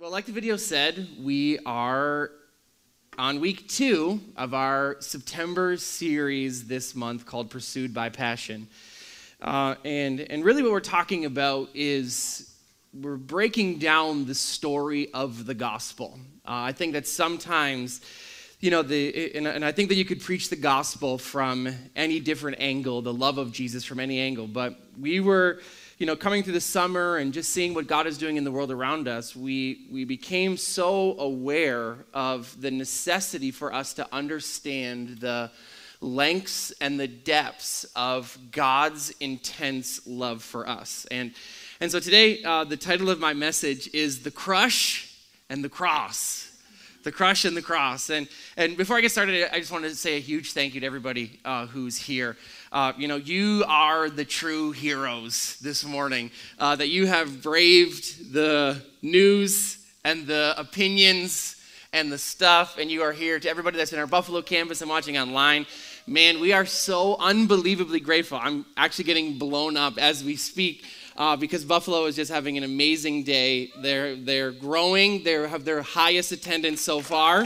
Well, like the video said, we are on week two of our September series this month called Pursued by Passion. Uh, and, and really, what we're talking about is we're breaking down the story of the gospel. Uh, I think that sometimes, you know, the, and, and I think that you could preach the gospel from any different angle, the love of Jesus from any angle, but we were you know, coming through the summer and just seeing what God is doing in the world around us, we, we became so aware of the necessity for us to understand the lengths and the depths of God's intense love for us. And, and so today, uh, the title of my message is The Crush and the Cross the crush and the cross. And, and before I get started, I just want to say a huge thank you to everybody uh, who's here. Uh, you know, you are the true heroes this morning, uh, that you have braved the news and the opinions and the stuff, and you are here to everybody that's in our Buffalo campus and watching online. Man, we are so unbelievably grateful. I'm actually getting blown up as we speak. Uh, because Buffalo is just having an amazing day. They're, they're growing, they have their highest attendance so far.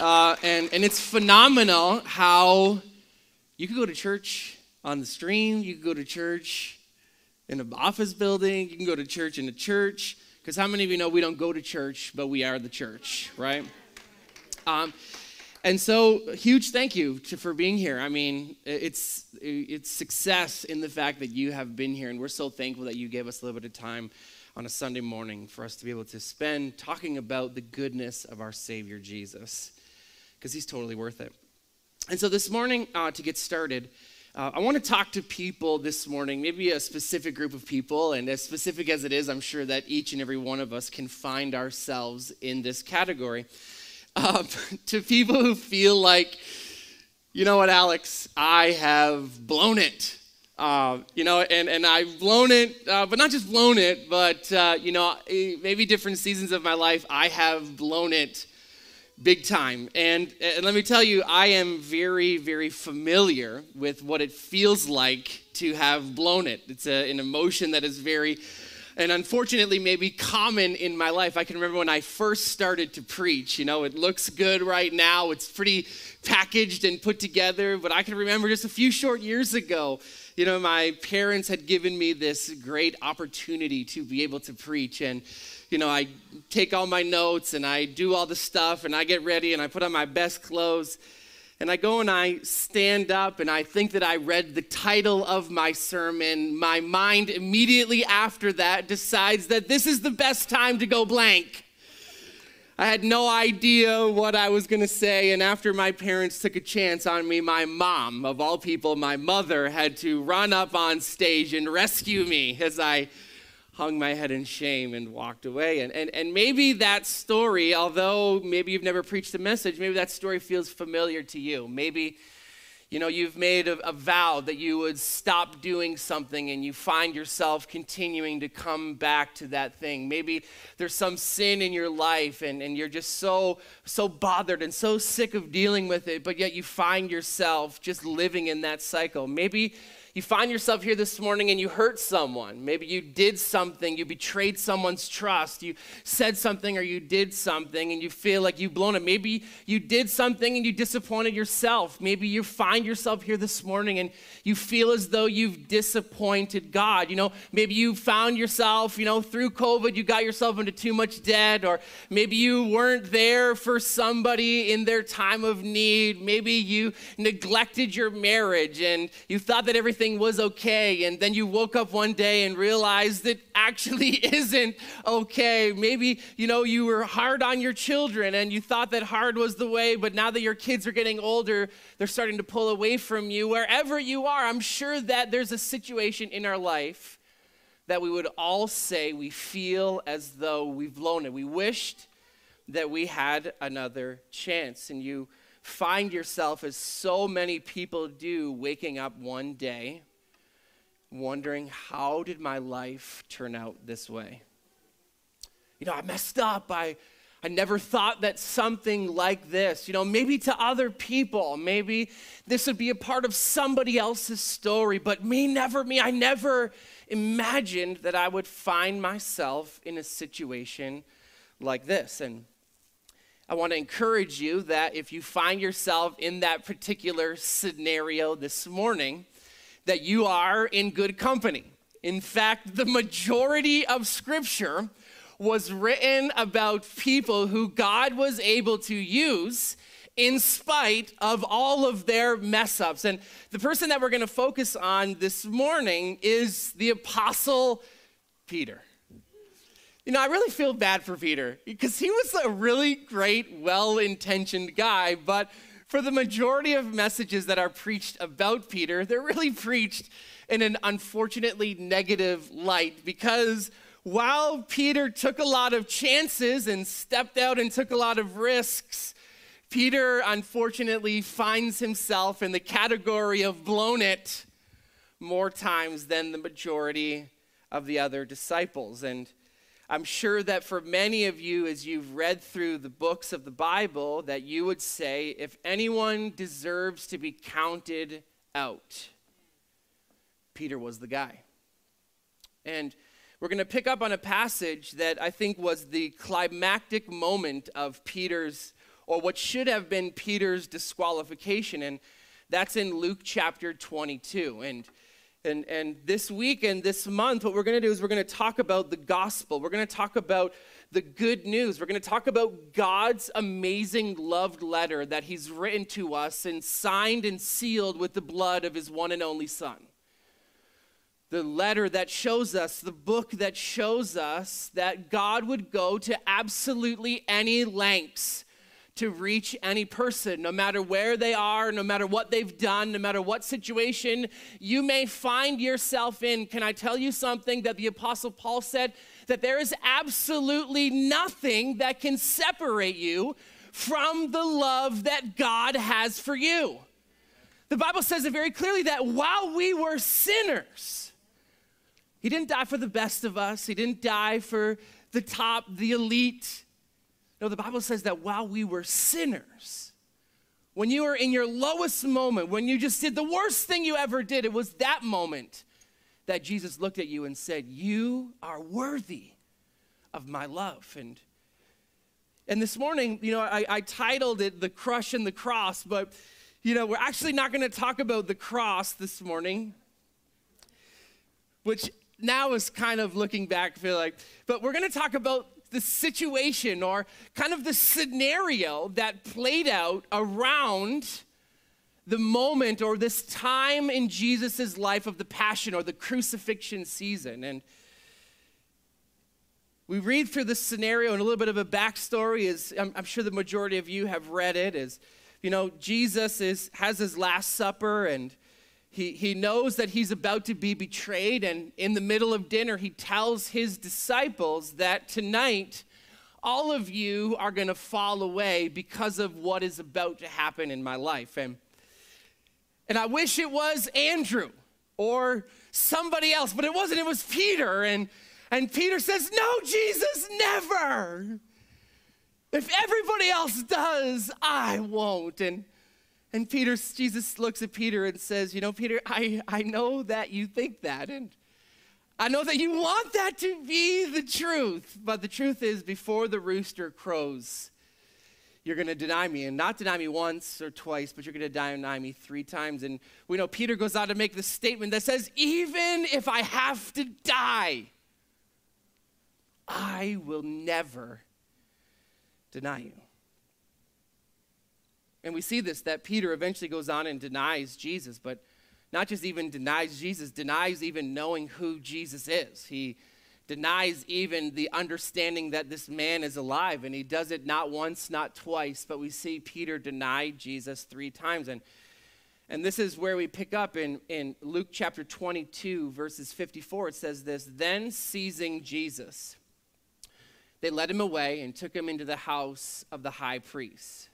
Uh, and, and it's phenomenal how you could go to church on the stream, you could go to church in an office building, you can go to church in a church. Because how many of you know we don't go to church, but we are the church, right? Um, and so, huge thank you to, for being here. I mean, it's it's success in the fact that you have been here, and we're so thankful that you gave us a little bit of time on a Sunday morning for us to be able to spend talking about the goodness of our Savior Jesus, because He's totally worth it. And so this morning, uh, to get started, uh, I want to talk to people this morning, maybe a specific group of people, and as specific as it is, I'm sure that each and every one of us can find ourselves in this category. Uh, to people who feel like, you know what, Alex, I have blown it. Uh, you know, and, and I've blown it, uh, but not just blown it, but, uh, you know, eh, maybe different seasons of my life, I have blown it big time. And, and let me tell you, I am very, very familiar with what it feels like to have blown it. It's a, an emotion that is very, and unfortunately, maybe common in my life. I can remember when I first started to preach. You know, it looks good right now, it's pretty packaged and put together, but I can remember just a few short years ago. You know, my parents had given me this great opportunity to be able to preach. And you know, I take all my notes and I do all the stuff and I get ready and I put on my best clothes and I go and I stand up and I think that I read the title of my sermon. My mind immediately after that decides that this is the best time to go blank. I had no idea what I was going to say. And after my parents took a chance on me, my mom, of all people, my mother, had to run up on stage and rescue me as I hung my head in shame and walked away. And, and, and maybe that story, although maybe you've never preached a message, maybe that story feels familiar to you. Maybe, you know, you've made a, a vow that you would stop doing something and you find yourself continuing to come back to that thing. Maybe there's some sin in your life and, and you're just so, so bothered and so sick of dealing with it, but yet you find yourself just living in that cycle. Maybe you find yourself here this morning and you hurt someone. Maybe you did something, you betrayed someone's trust, you said something or you did something and you feel like you've blown it. Maybe you did something and you disappointed yourself. Maybe you find yourself here this morning and you feel as though you've disappointed God. You know, maybe you found yourself, you know, through COVID, you got yourself into too much debt, or maybe you weren't there for somebody in their time of need. Maybe you neglected your marriage and you thought that everything everything was okay, and then you woke up one day and realized that actually isn't okay. Maybe, you know, you were hard on your children and you thought that hard was the way, but now that your kids are getting older, they're starting to pull away from you. Wherever you are, I'm sure that there's a situation in our life that we would all say we feel as though we've blown it. We wished that we had another chance. And you find yourself, as so many people do, waking up one day wondering, how did my life turn out this way? You know, I messed up. I, I never thought that something like this, you know, maybe to other people, maybe this would be a part of somebody else's story, but me, never me. I never imagined that I would find myself in a situation like this. And I want to encourage you that if you find yourself in that particular scenario this morning, that you are in good company. In fact, the majority of scripture was written about people who God was able to use in spite of all of their mess ups. And the person that we're going to focus on this morning is the Apostle Peter. You know, I really feel bad for Peter because he was a really great, well intentioned guy, but for the majority of messages that are preached about Peter, they're really preached in an unfortunately negative light because while Peter took a lot of chances and stepped out and took a lot of risks, Peter unfortunately finds himself in the category of blown it more times than the majority of the other disciples. And I'm sure that for many of you, as you've read through the books of the Bible, that you would say, if anyone deserves to be counted out, Peter was the guy. And we're going to pick up on a passage that I think was the climactic moment of Peter's, or what should have been Peter's disqualification. And that's in Luke chapter 22. And and, and this week and this month, what we're going to do is we're going to talk about the gospel. We're going to talk about the good news. We're going to talk about God's amazing loved letter that He's written to us and signed and sealed with the blood of His one and only Son the letter that shows us, the book that shows us that God would go to absolutely any lengths to reach any person, no matter where they are, no matter what they've done, no matter what situation you may find yourself in. Can I tell you something that the Apostle Paul said? That there is absolutely nothing that can separate you from the love that God has for you. The Bible says it very clearly that while we were sinners, he didn't die for the best of us, He didn't die for the top, the elite. No, the Bible says that while we were sinners, when you were in your lowest moment, when you just did the worst thing you ever did, it was that moment that Jesus looked at you and said, You are worthy of my love. And and this morning, you know, I, I titled it The Crush and the Cross, but you know, we're actually not going to talk about the cross this morning, which now is kind of looking back, feel like, but we're going to talk about the situation or kind of the scenario that played out around the moment or this time in Jesus' life of the passion or the crucifixion season. And we read through this scenario and a little bit of a backstory is I'm, I'm sure the majority of you have read it is you know jesus is has his last supper and he, he knows that he's about to be betrayed, and in the middle of dinner, he tells his disciples that tonight, all of you are going to fall away because of what is about to happen in my life. And, and I wish it was Andrew or somebody else, but it wasn't. It was Peter. And, and Peter says, No, Jesus, never. If everybody else does, I won't. And and Peter, Jesus looks at Peter and says, You know, Peter, I, I know that you think that. And I know that you want that to be the truth. But the truth is, before the rooster crows, you're going to deny me. And not deny me once or twice, but you're going to deny me three times. And we know Peter goes on to make the statement that says, Even if I have to die, I will never deny you. And we see this that Peter eventually goes on and denies Jesus, but not just even denies Jesus, denies even knowing who Jesus is. He denies even the understanding that this man is alive, and he does it not once, not twice, but we see Peter deny Jesus three times. And and this is where we pick up in, in Luke chapter 22, verses 54. It says this Then seizing Jesus, they led him away and took him into the house of the high priest.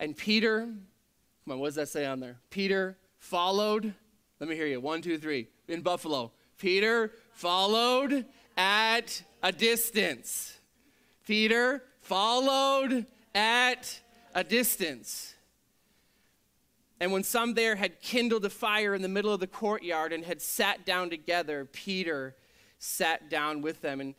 And Peter, come on, what does that say on there? Peter followed, let me hear you, one, two, three, in Buffalo. Peter followed at a distance. Peter followed at a distance. And when some there had kindled a fire in the middle of the courtyard and had sat down together, Peter sat down with them. And,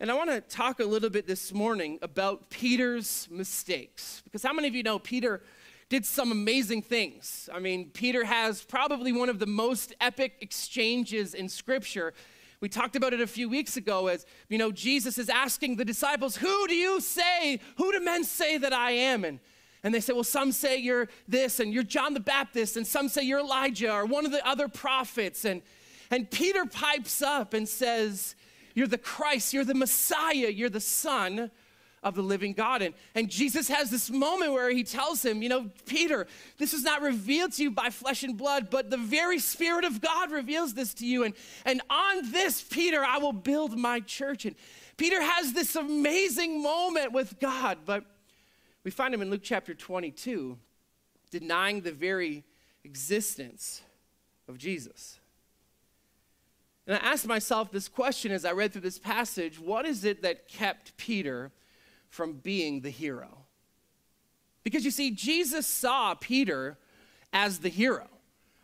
and I want to talk a little bit this morning about Peter's mistakes. Because how many of you know Peter did some amazing things? I mean, Peter has probably one of the most epic exchanges in Scripture. We talked about it a few weeks ago as, you know, Jesus is asking the disciples, Who do you say, who do men say that I am? And and they say, well, some say you're this, and you're John the Baptist, and some say you're Elijah or one of the other prophets. And, and Peter pipes up and says, You're the Christ, you're the Messiah, you're the Son of the living God. And, and Jesus has this moment where he tells him, You know, Peter, this is not revealed to you by flesh and blood, but the very Spirit of God reveals this to you. And, and on this, Peter, I will build my church. And Peter has this amazing moment with God, but we find him in Luke chapter 22 denying the very existence of Jesus. And I asked myself this question as I read through this passage what is it that kept Peter from being the hero? Because you see, Jesus saw Peter as the hero.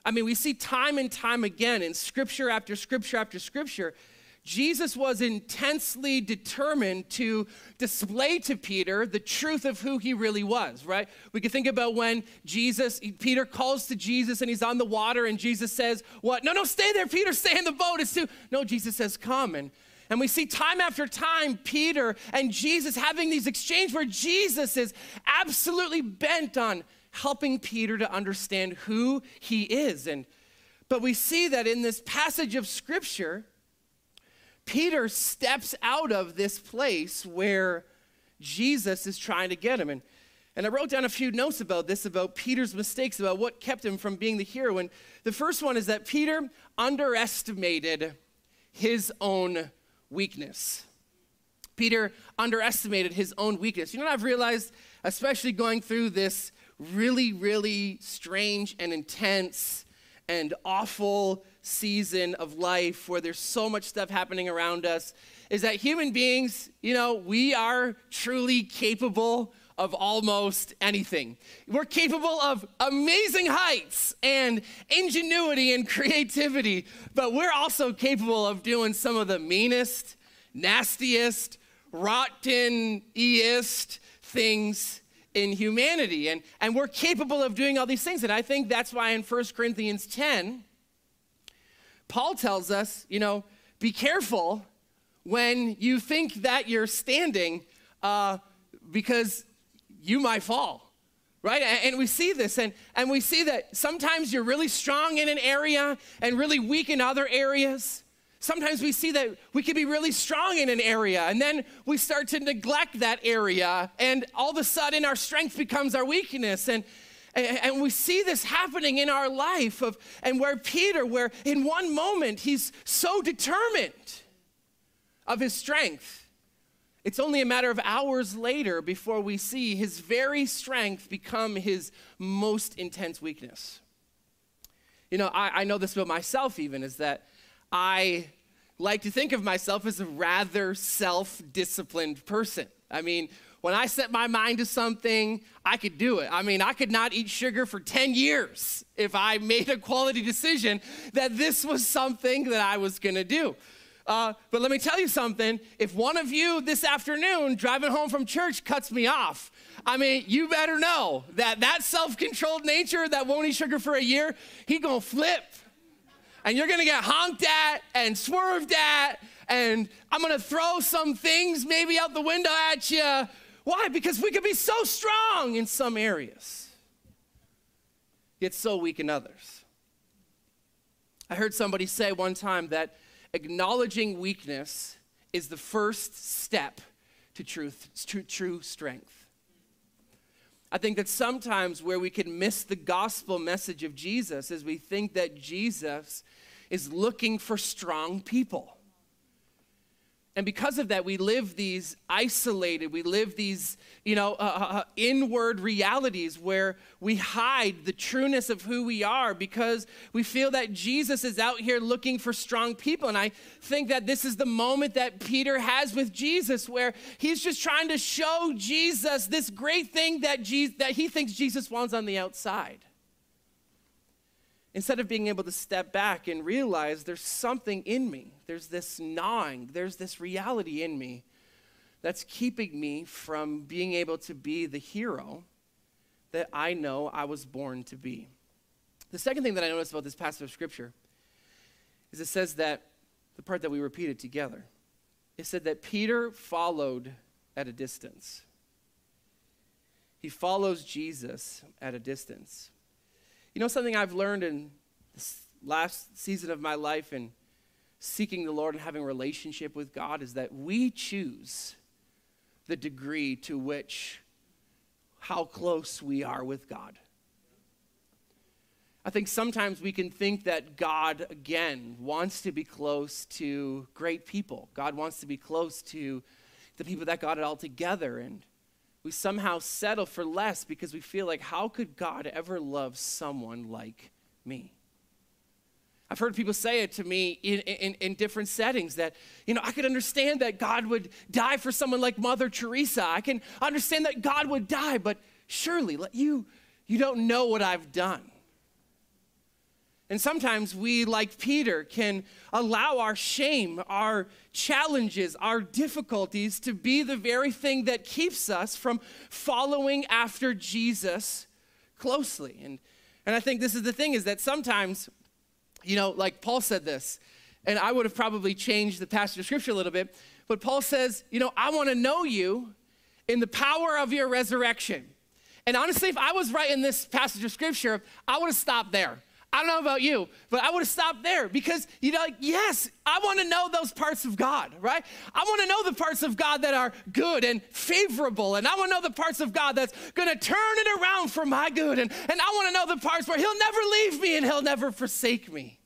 I mean, we see time and time again in scripture after scripture after scripture Jesus was intensely determined to display to Peter the truth of who he really was, right? We could think about when Jesus, Peter calls to Jesus and he's on the water and Jesus says, What? No, no, stay there, Peter, stay in the boat. It's too. No, Jesus says, Come. And, and we see time after time Peter and Jesus having these exchanges where Jesus is absolutely bent on helping Peter to understand who he is. And but we see that in this passage of scripture, Peter steps out of this place where Jesus is trying to get him. And, and I wrote down a few notes about this, about Peter's mistakes, about what kept him from being the hero. And the first one is that Peter underestimated his own weakness. Peter underestimated his own weakness. You know what I've realized, especially going through this really, really strange and intense and awful season of life where there's so much stuff happening around us is that human beings, you know, we are truly capable of almost anything. We're capable of amazing heights and ingenuity and creativity, but we're also capable of doing some of the meanest, nastiest, rotten-iest things in humanity. And, and we're capable of doing all these things. And I think that's why in 1 Corinthians 10, Paul tells us, you know, be careful when you think that you're standing uh, because you might fall right and we see this and, and we see that sometimes you're really strong in an area and really weak in other areas sometimes we see that we can be really strong in an area and then we start to neglect that area and all of a sudden our strength becomes our weakness and and we see this happening in our life of and where Peter, where in one moment he's so determined of his strength. It's only a matter of hours later before we see his very strength become his most intense weakness. You know, I, I know this about myself, even, is that I like to think of myself as a rather self disciplined person. I mean, when I set my mind to something, I could do it. I mean, I could not eat sugar for 10 years if I made a quality decision that this was something that I was gonna do. Uh, but let me tell you something. If one of you this afternoon driving home from church cuts me off, I mean, you better know that that self-controlled nature that won't eat sugar for a year, he gonna flip. And you're gonna get honked at and swerved at, and I'm gonna throw some things maybe out the window at you why? Because we can be so strong in some areas, yet so weak in others. I heard somebody say one time that acknowledging weakness is the first step to truth, to true strength. I think that sometimes where we can miss the gospel message of Jesus is we think that Jesus is looking for strong people. And because of that, we live these isolated, we live these, you know, uh, uh, uh, inward realities where we hide the trueness of who we are because we feel that Jesus is out here looking for strong people. And I think that this is the moment that Peter has with Jesus where he's just trying to show Jesus this great thing that, Jesus, that he thinks Jesus wants on the outside instead of being able to step back and realize there's something in me, there's this gnawing, there's this reality in me that's keeping me from being able to be the hero that I know I was born to be. The second thing that I noticed about this passage of scripture is it says that the part that we repeated together. It said that Peter followed at a distance. He follows Jesus at a distance. You know, something I've learned in this last season of my life and seeking the Lord and having a relationship with God is that we choose the degree to which how close we are with God. I think sometimes we can think that God, again, wants to be close to great people. God wants to be close to the people that got it all together. And we somehow settle for less because we feel like, how could God ever love someone like me? I've heard people say it to me in, in, in, different settings that, you know, I could understand that God would die for someone like Mother Teresa. I can understand that God would die, but surely you, you don't know what I've done. And sometimes we, like Peter, can allow our shame, our challenges, our difficulties to be the very thing that keeps us from following after Jesus closely. And, and I think this is the thing is that sometimes, you know, like Paul said this, and I would have probably changed the passage of scripture a little bit, but Paul says, you know, I want to know you in the power of your resurrection. And honestly, if I was writing this passage of scripture, I would have stopped there. I don't know about you, but I would have stopped there because, you know, like, yes, I want to know those parts of God, right? I want to know the parts of God that are good and favorable. And I want to know the parts of God that's going to turn it around for my good. And, and I want to know the parts where He'll never leave me and He'll never forsake me.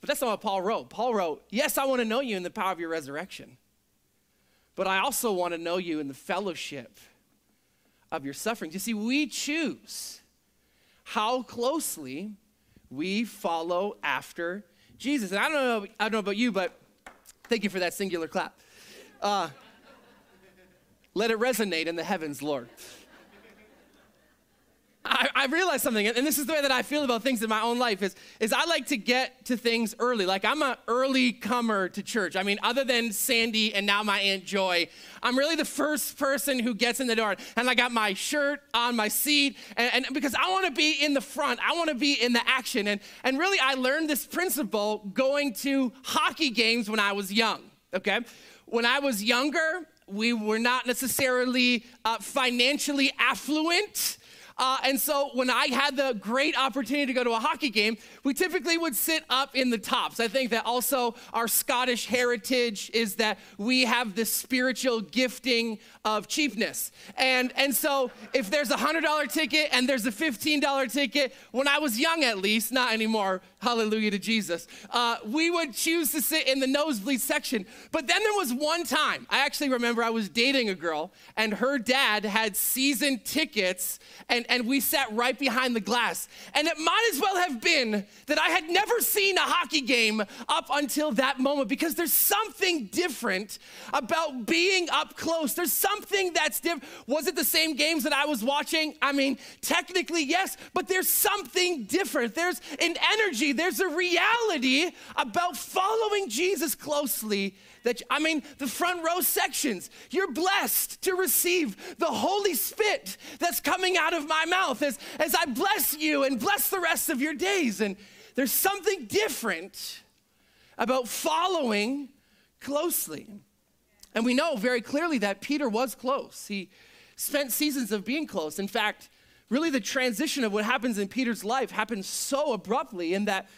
But that's not what Paul wrote. Paul wrote, Yes, I want to know you in the power of your resurrection, but I also want to know you in the fellowship of your sufferings. You see, we choose how closely we follow after Jesus. And I don't know, I don't know about you, but thank you for that singular clap. Uh, let it resonate in the heavens, Lord. I, I realized something, and this is the way that I feel about things in my own life, is, is I like to get to things early. Like I'm an early comer to church. I mean, other than Sandy and now my Aunt Joy, I'm really the first person who gets in the door. And I got my shirt on my seat, and, and because I want to be in the front, I want to be in the action. And, and really, I learned this principle going to hockey games when I was young, okay? When I was younger, we were not necessarily uh, financially affluent. Uh, and so when I had the great opportunity to go to a hockey game, we typically would sit up in the tops. I think that also our Scottish heritage is that we have this spiritual gifting of cheapness. And, and so if there's a $100 ticket and there's a $15 ticket, when I was young at least, not anymore, hallelujah to Jesus, uh, we would choose to sit in the nosebleed section. But then there was one time, I actually remember I was dating a girl and her dad had season tickets and, and we sat right behind the glass. And it might as well have been that I had never seen a hockey game up until that moment because there's something different about being up close. There's something that's different. Was it the same games that I was watching? I mean, technically, yes, but there's something different. There's an energy, there's a reality about following Jesus closely that I mean, the front row sections, you're blessed to receive the holy spit that's coming out of my mouth as, as I bless you and bless the rest of your days. And there's something different about following closely. And we know very clearly that Peter was close. He spent seasons of being close. In fact, really the transition of what happens in Peter's life happens so abruptly in that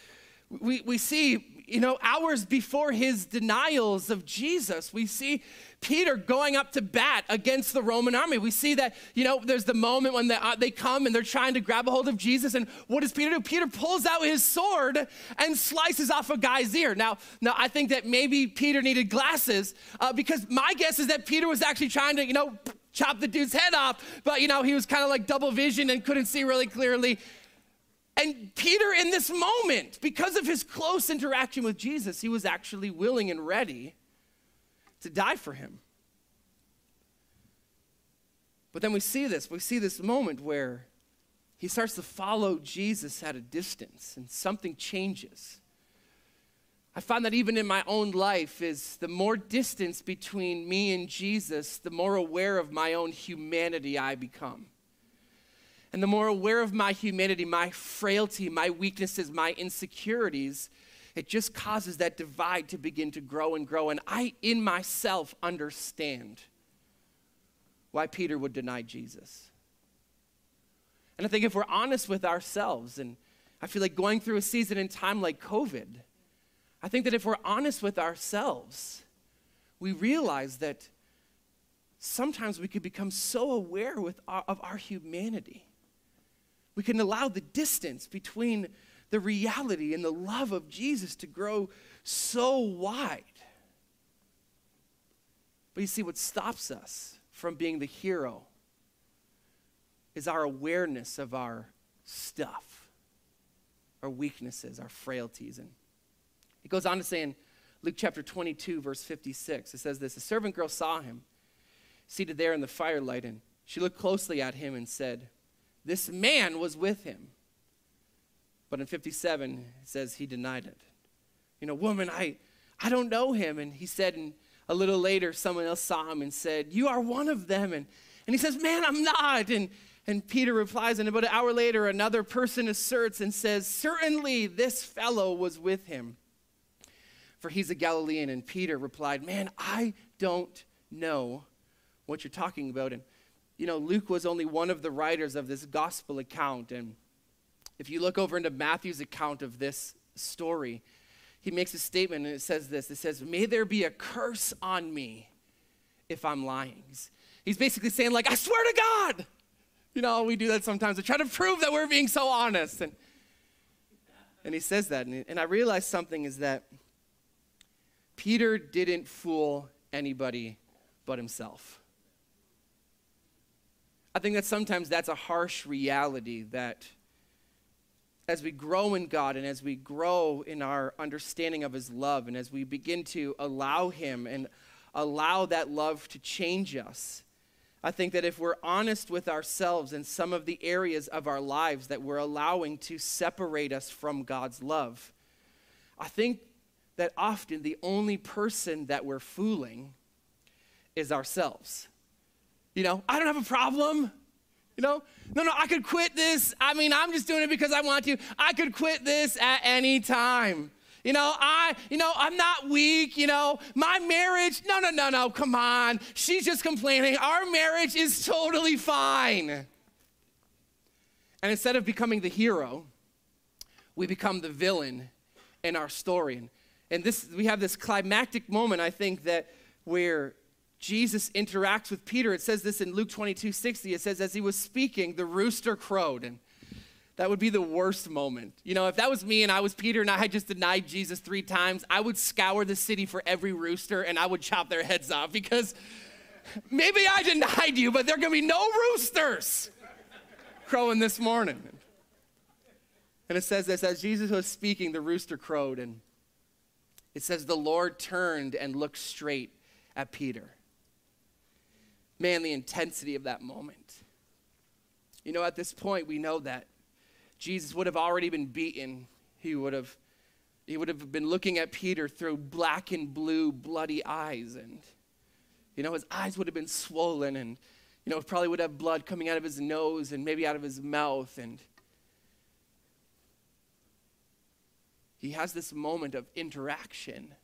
we, we see you know, hours before his denials of Jesus, we see Peter going up to bat against the Roman army. We see that, you know, there's the moment when they, uh, they come and they're trying to grab a hold of Jesus. And what does Peter do? Peter pulls out his sword and slices off a guy's ear. Now, now I think that maybe Peter needed glasses uh, because my guess is that Peter was actually trying to, you know, chop the dude's head off, but, you know, he was kind of like double vision and couldn't see really clearly. And Peter, in this moment, because of his close interaction with Jesus, he was actually willing and ready to die for him. But then we see this. We see this moment where he starts to follow Jesus at a distance and something changes. I find that even in my own life is the more distance between me and Jesus, the more aware of my own humanity I become. And the more aware of my humanity, my frailty, my weaknesses, my insecurities, it just causes that divide to begin to grow and grow. And I, in myself, understand why Peter would deny Jesus. And I think if we're honest with ourselves, and I feel like going through a season in time like COVID, I think that if we're honest with ourselves, we realize that sometimes we could become so aware with our, of our humanity. We can allow the distance between the reality and the love of Jesus to grow so wide. But you see, what stops us from being the hero is our awareness of our stuff, our weaknesses, our frailties. And it goes on to say in Luke chapter 22, verse 56, it says this A servant girl saw him seated there in the firelight, and she looked closely at him and said, This man was with him. But in 57, it says he denied it. You know, woman, I, I don't know him. And he said, and a little later, someone else saw him and said, You are one of them. And, and he says, Man, I'm not. And, and Peter replies, and about an hour later, another person asserts and says, Certainly this fellow was with him, for he's a Galilean. And Peter replied, Man, I don't know what you're talking about. And, you know, Luke was only one of the writers of this gospel account. And if you look over into Matthew's account of this story, he makes a statement and it says this it says, May there be a curse on me if I'm lying. He's, basically saying, like, I swear to God. You know, we do that sometimes to try to prove that we're being so honest. And, and he says that. And, and I realized something is that Peter didn't fool anybody but himself. I think that sometimes that's a harsh reality that as we grow in God and as we grow in our understanding of His love and as we begin to allow Him and allow that love to change us, I think that if we're honest with ourselves in some of the areas of our lives that we're allowing to separate us from God's love, I think that often the only person that we're fooling is ourselves. You know, I don't have a problem. You know, no, no, I could quit this. I mean, I'm just doing it because I want to. I could quit this at any time. You know, I, you know, I'm not weak, you know. My marriage, no, no, no, no, come on. She's just complaining. Our marriage is totally fine. And instead of becoming the hero, we become the villain in our story. And, and this we have this climactic moment, I think, that where Jesus interacts with Peter. It says this in Luke 22 60. It says, as he was speaking, the rooster crowed. And that would be the worst moment. You know, if that was me and I was Peter and I had just denied Jesus three times, I would scour the city for every rooster and I would chop their heads off because maybe I denied you, but there are going to be no roosters crowing this morning. And it says this as Jesus was speaking, the rooster crowed, and it says, The Lord turned and looked straight at Peter man, the intensity of that moment. You know, at this point, we know that Jesus would have already been beaten. He would have, he would have been looking at Peter through black and blue, bloody eyes. And, you know, his eyes would have been swollen and, you know, probably would have blood coming out of his nose and maybe out of his mouth. And he has this moment of interaction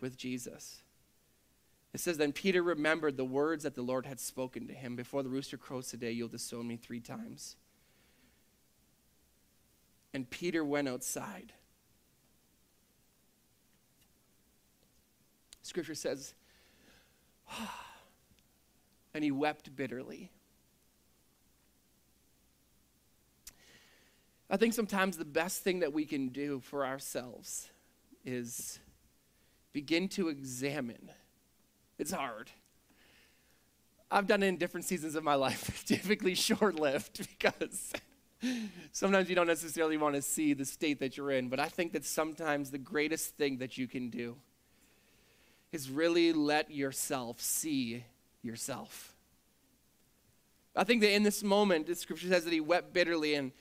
with Jesus. It says, Then Peter remembered the words that the Lord had spoken to him Before the rooster crows today, you'll disown me three times. And Peter went outside. scripture says, and he wept bitterly. I think sometimes the best thing that we can do for ourselves is begin to examine. It's hard. I've done it in different seasons of my life, typically short lived, because sometimes you don't necessarily want to see the state that you're in. But I think that sometimes the greatest thing that you can do is really let yourself see yourself. I think that in this moment, the scripture says that he wept bitterly, and,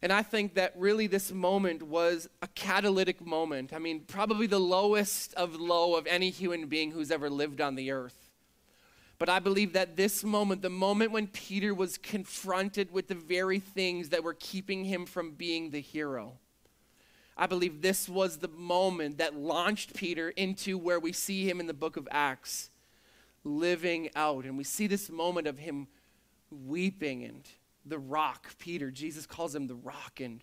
and I think that really this moment was a catalytic moment. I mean, probably the lowest of low of any human being who's ever lived on the earth. But I believe that this moment, the moment when Peter was confronted with the very things that were keeping him from being the hero, I believe this was the moment that launched Peter into where we see him in the book of Acts living out. And we see this moment of him weeping and the rock, Peter, Jesus calls him the rock, and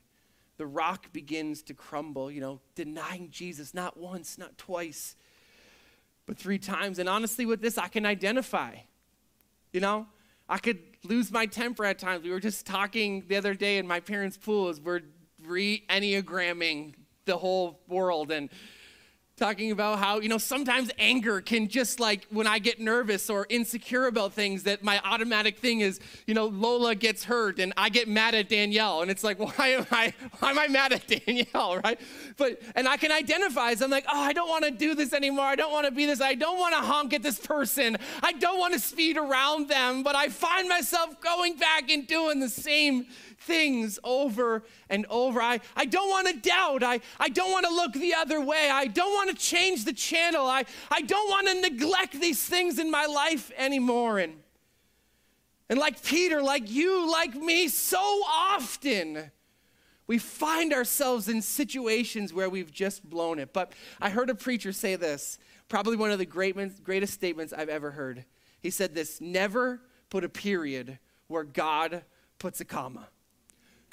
the rock begins to crumble, you know, denying Jesus not once, not twice, but three times. And honestly, with this, I can identify. You know, I could lose my temper at times. We were just talking the other day in my parents' pool as we're re enneagramming the whole world. And talking about how, you know, sometimes anger can just like when I get nervous or insecure about things, that my automatic thing is, you know, Lola gets hurt and I get mad at Danielle. And it's like, why am I, why am I mad at Danielle, right? But, and I can identify as I'm like, oh, I don't want to do this anymore. I don't want to be this. I don't want to honk at this person. I don't want to speed around them. But I find myself going back and doing the same things over and over. I, I don't want to doubt. I, I don't want to look the other way. I don't want to change the channel. I, I don't want to neglect these things in my life anymore. And, and like Peter, like you, like me, so often we find ourselves in situations where we've just blown it. But I heard a preacher say this, probably one of the great, greatest statements I've ever heard. He said this never put a period where God puts a comma.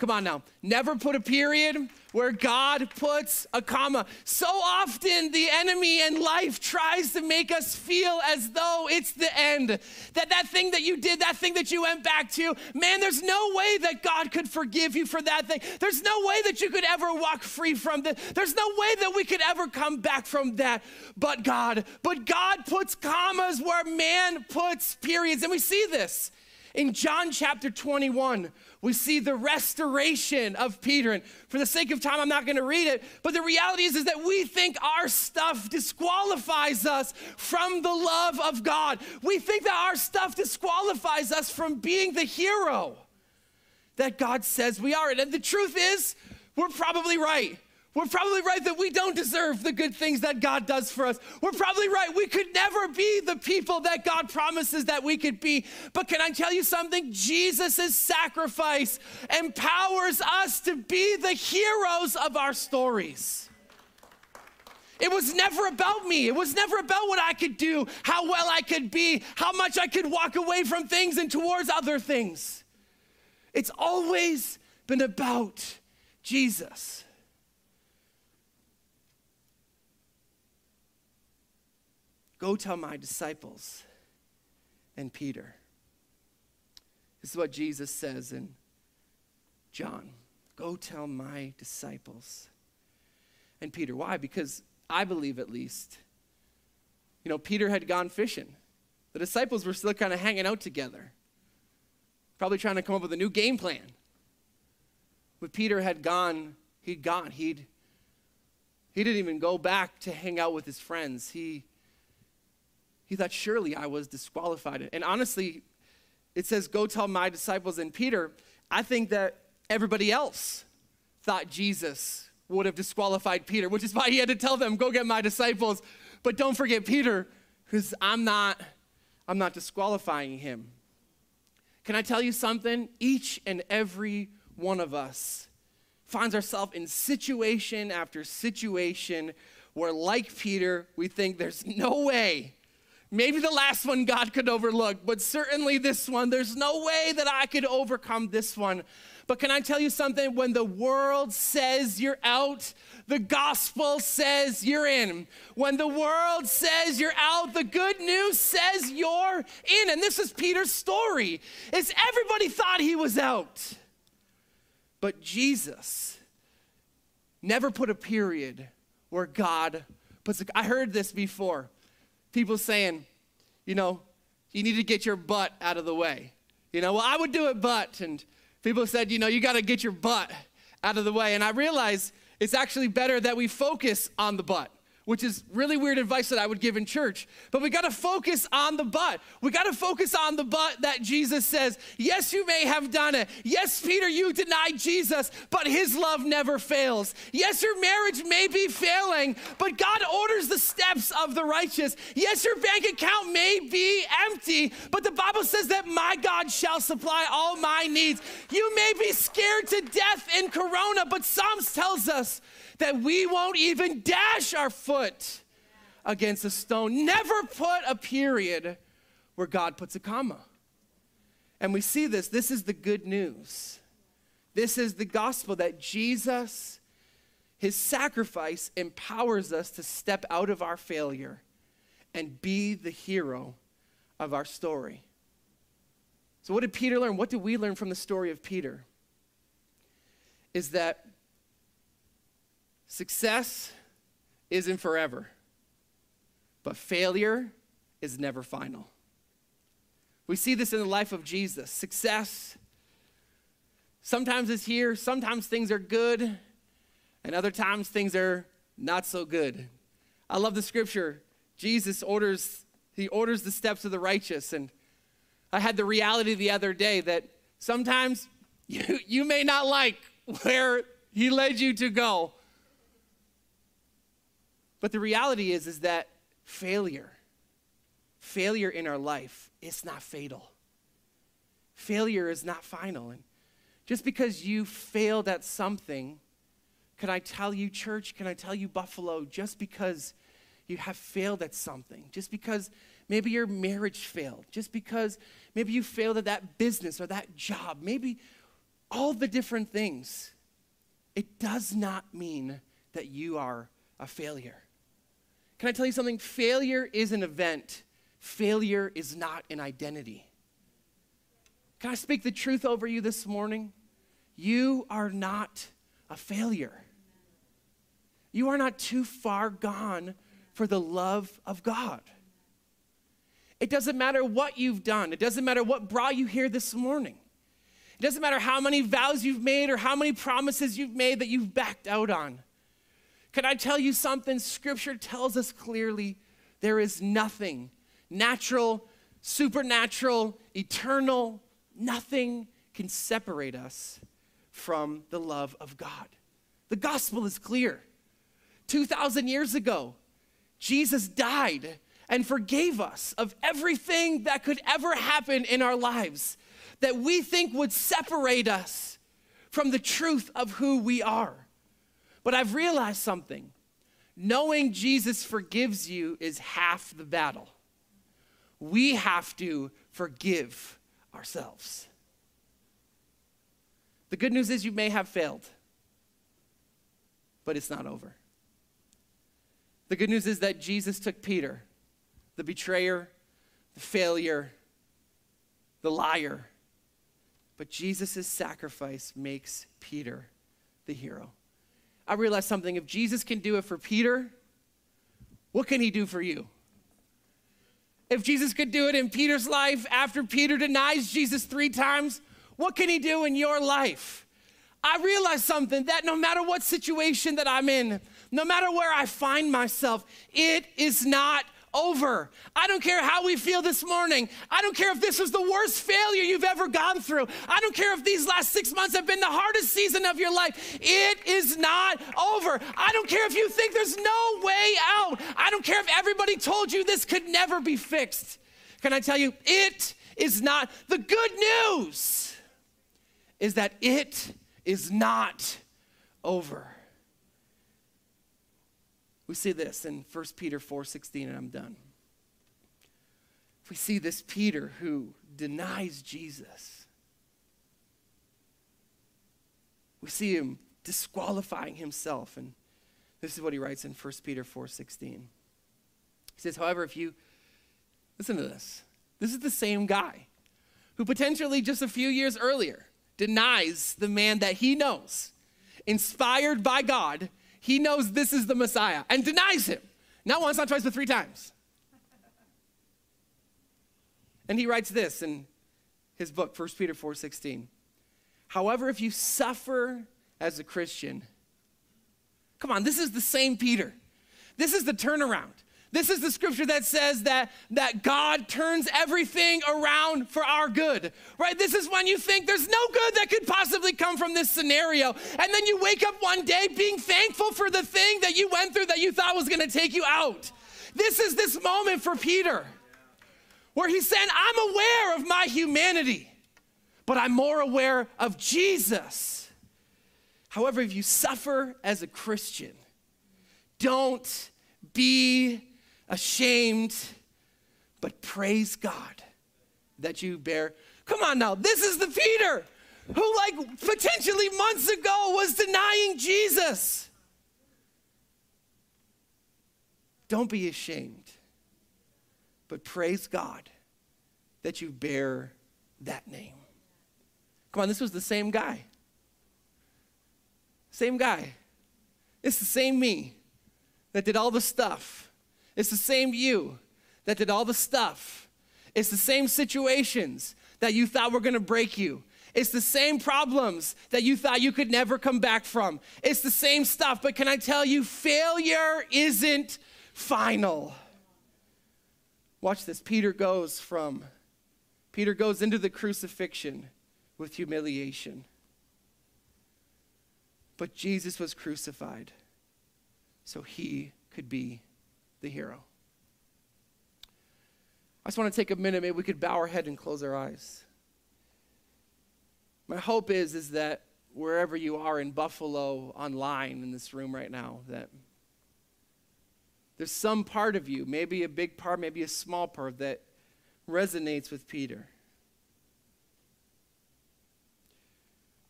Come on now. Never put a period where God puts a comma. So often the enemy and life tries to make us feel as though it's the end. That that thing that you did, that thing that you went back to, man, there's no way that God could forgive you for that thing. There's no way that you could ever walk free from that. There's no way that we could ever come back from that. But God, but God puts commas where man puts periods. And we see this in John chapter 21 we see the restoration of Peter. And for the sake of time, I'm not going to read it. But the reality is, is that we think our stuff disqualifies us from the love of God. We think that our stuff disqualifies us from being the hero that God says we are. And the truth is, we're probably right. We're probably right that we don't deserve the good things that God does for us. We're probably right. We could never be the people that God promises that we could be. But can I tell you something? Jesus' sacrifice empowers us to be the heroes of our stories. It was never about me. It was never about what I could do, how well I could be, how much I could walk away from things and towards other things. It's always been about Jesus. Go tell my disciples and Peter. This is what Jesus says in John Go tell my disciples and Peter. Why? Because I believe, at least, you know, Peter had gone fishing. The disciples were still kind of hanging out together, probably trying to come up with a new game plan. But Peter had gone, he'd gone, he'd he didn't even go back to hang out with his friends. He he thought, surely I was disqualified. And honestly, it says, go tell my disciples and Peter. I think that everybody else thought Jesus would have disqualified Peter, which is why he had to tell them, go get my disciples. But don't forget Peter, because I'm not, I'm not disqualifying him. Can I tell you something? Each and every one of us finds ourselves in situation after situation where, like Peter, we think there's no way Maybe the last one God could overlook, but certainly this one. There's no way that I could overcome this one. But can I tell you something? When the world says you're out, the gospel says you're in. When the world says you're out, the good news says you're in. And this is Peter's story. Is everybody thought he was out. But Jesus never put a period where God puts a, I heard this before. People saying, you know, you need to get your butt out of the way. You know, well, I would do it, but, and people said, you know, you got to get your butt out of the way. And I realized it's actually better that we focus on the butt which is really weird advice that I would give in church. But we got to focus on the but. We got to focus on the but that Jesus says, Yes, you may have done it. Yes, Peter, you denied Jesus, but his love never fails. Yes, your marriage may be failing, but God orders the steps of the righteous. Yes, your bank account may be empty, but the Bible says that my God shall supply all my needs. You may be scared to death in Corona, but Psalms tells us that we won't even dash our foot against a stone. Never put a period where God puts a comma. And we see this. This is the good news. This is the gospel that Jesus, his sacrifice, empowers us to step out of our failure and be the hero of our story. So, what did Peter learn? What did we learn from the story of Peter? Is that Success isn't forever, but failure is never final. We see this in the life of Jesus. Success sometimes is here, sometimes things are good, and other times things are not so good. I love the scripture. Jesus orders he orders the steps of the righteous and I had the reality the other day that sometimes you, you may not like where he led you to go. But the reality is, is that failure, failure in our life, is not fatal. Failure is not final. And just because you failed at something, can I tell you, church, can I tell you, Buffalo, just because you have failed at something, just because maybe your marriage failed, just because maybe you failed at that business or that job, maybe all the different things, it does not mean that you are a failure. Can I tell you something? Failure is an event, failure is not an identity. Can I speak the truth over you this morning? You are not a failure. You are not too far gone for the love of God. It doesn't matter what you've done, it doesn't matter what brought you here this morning. It doesn't matter how many vows you've made or how many promises you've made that you've backed out on. Can I tell you something? Scripture tells us clearly there is nothing natural, supernatural, eternal, nothing can separate us from the love of God. The gospel is clear. 2,000 years ago, Jesus died and forgave us of everything that could ever happen in our lives that we think would separate us from the truth of who we are. But I've realized something. Knowing Jesus forgives you is half the battle. We have to forgive ourselves. The good news is you may have failed, but it's not over. The good news is that Jesus took Peter, the betrayer, the failure, the liar, but Jesus' sacrifice makes Peter the hero. I realized something. If Jesus can do it for Peter, what can he do for you? If Jesus could do it in Peter's life after Peter denies Jesus three times, what can he do in your life? I realized something that no matter what situation that I'm in, no matter where I find myself, it is not over. I don't care how we feel this morning. I don't care if this was the worst failure you've ever gone through. I don't care if these last six months have been the hardest season of your life. It is not over. I don't care if you think there's no way out. I don't care if everybody told you this could never be fixed. Can I tell you, it is not. The good news is that it is not over. We see this in 1 Peter 4:16 and I'm done. we see this Peter who denies Jesus. We see him disqualifying himself. And this is what he writes in 1 Peter 4:16. He says, however, if you listen to this, this is the same guy who potentially just a few years earlier denies the man that he knows, inspired by God, he knows this is the Messiah, and denies him. Not once, not twice, but three times. And he writes this in his book, 1 Peter 4:16. However, if you suffer as a Christian, come on, this is the same Peter. This is the turnaround. This is the scripture that says that, that God turns everything around for our good, right? This is when you think there's no good that could possibly come from this scenario. And then you wake up one day being thankful for the thing that you went through that you thought was gonna take you out. This is this moment for Peter where he said, I'm aware of my humanity, but I'm more aware of Jesus. However, if you suffer as a Christian, don't be ashamed, but praise God that you bear. Come on now, this is the Peter who, like, potentially months ago was denying Jesus. Don't be ashamed, but praise God that you bear that name. Come on, this was the same guy. Same guy. It's the same me that did all the stuff. It's the same you that did all the stuff. It's the same situations that you thought were gonna break you. It's the same problems that you thought you could never come back from. It's the same stuff, but can I tell you, failure isn't final. Watch this. Peter goes from, Peter goes into the crucifixion with humiliation. But Jesus was crucified so he could be the hero. I just want to take a minute, maybe we could bow our head and close our eyes. My hope is, is that wherever you are in Buffalo, online, in this room right now, that there's some part of you, maybe a big part, maybe a small part, that resonates with Peter.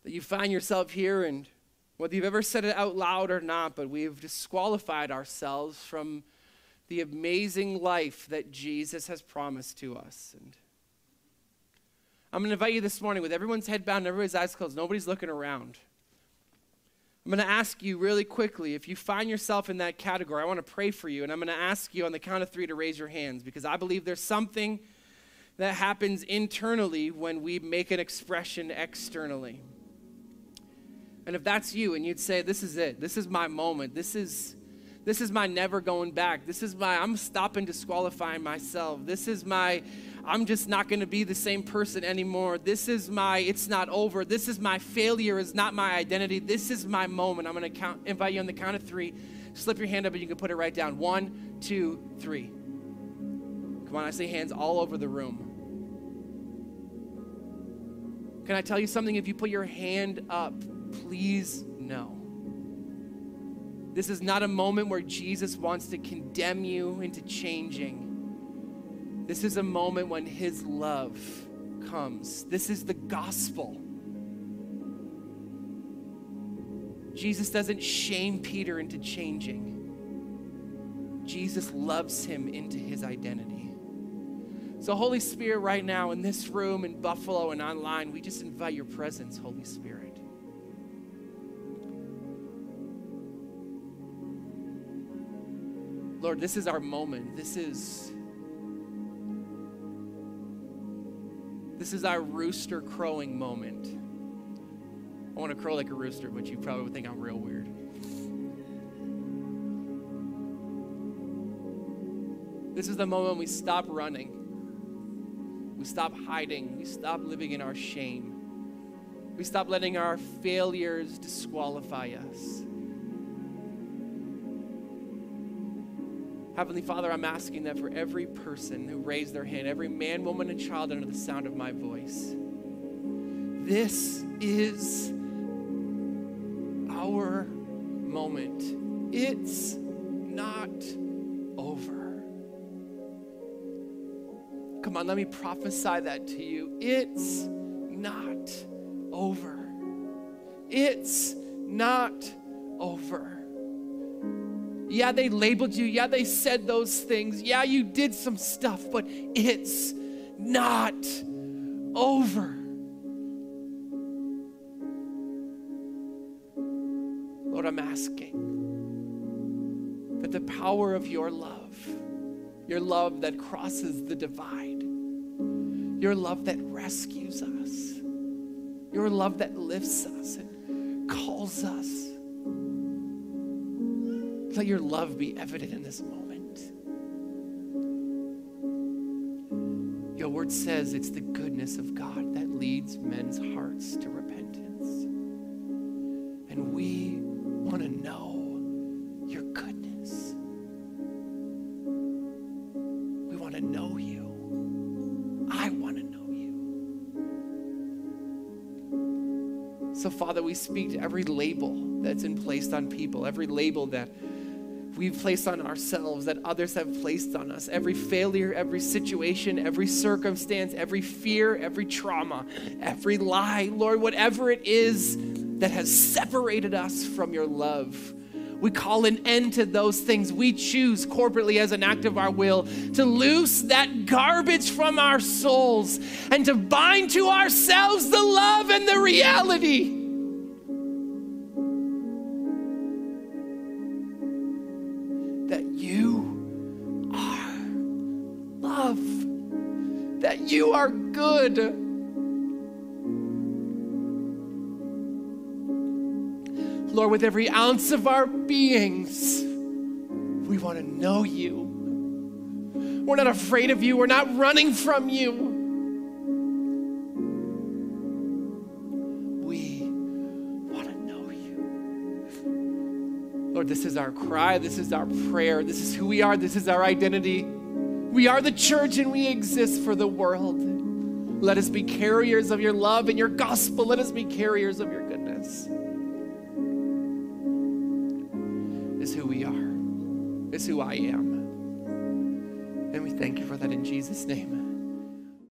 That you find yourself here, and whether you've ever said it out loud or not, but we've disqualified ourselves from the amazing life that Jesus has promised to us. And I'm going to invite you this morning with everyone's head bowed and everybody's eyes closed, nobody's looking around. I'm going to ask you really quickly if you find yourself in that category, I want to pray for you. And I'm going to ask you on the count of three to raise your hands because I believe there's something that happens internally when we make an expression externally. And if that's you and you'd say, This is it, this is my moment, this is. This is my never going back. This is my, I'm stopping disqualifying myself. This is my, I'm just not going to be the same person anymore. This is my, it's not over. This is my failure, is not my identity. This is my moment. I'm going to count, invite you on the count of three. Slip your hand up and you can put it right down. One, two, three. Come on, I see hands all over the room. Can I tell you something? If you put your hand up, please know. This is not a moment where Jesus wants to condemn you into changing. This is a moment when His love comes. This is the gospel. Jesus doesn't shame Peter into changing, Jesus loves him into his identity. So, Holy Spirit, right now in this room, in Buffalo, and online, we just invite your presence, Holy Spirit. Lord, this is our moment. This is This is our rooster crowing moment. I want to crow like a rooster, but you probably would think I'm real weird. This is the moment we stop running. We stop hiding. We stop living in our shame. We stop letting our failures disqualify us. Heavenly Father, I'm asking that for every person who raised their hand, every man, woman, and child under the sound of my voice, this is our moment. It's not over. Come on, let me prophesy that to you. It's not over. It's not over. Yeah, they labeled you. Yeah, they said those things. Yeah, you did some stuff, but it's not over. Lord, I'm asking that the power of your love, your love that crosses the divide, your love that rescues us, your love that lifts us and calls us, let your love be evident in this moment. Your word says it's the goodness of God that leads men's hearts to repentance. And we want to know your goodness. We want to know you. I want to know you. So, Father, we speak to every label that's been placed on people, every label that we've placed on ourselves, that others have placed on us. Every failure, every situation, every circumstance, every fear, every trauma, every lie, Lord, whatever it is that has separated us from your love. We call an end to those things. We choose corporately as an act of our will to loose that garbage from our souls and to bind to ourselves the love and the reality. Are good Lord, with every ounce of our beings, we want to know you. We're not afraid of you, we're not running from you. We want to know you. Lord, this is our cry, this is our prayer, this is who we are, this is our identity. We are the church and we exist for the world. Let us be carriers of your love and your gospel. Let us be carriers of your goodness. is who we are, is who I am. And we thank you for that in Jesus' name.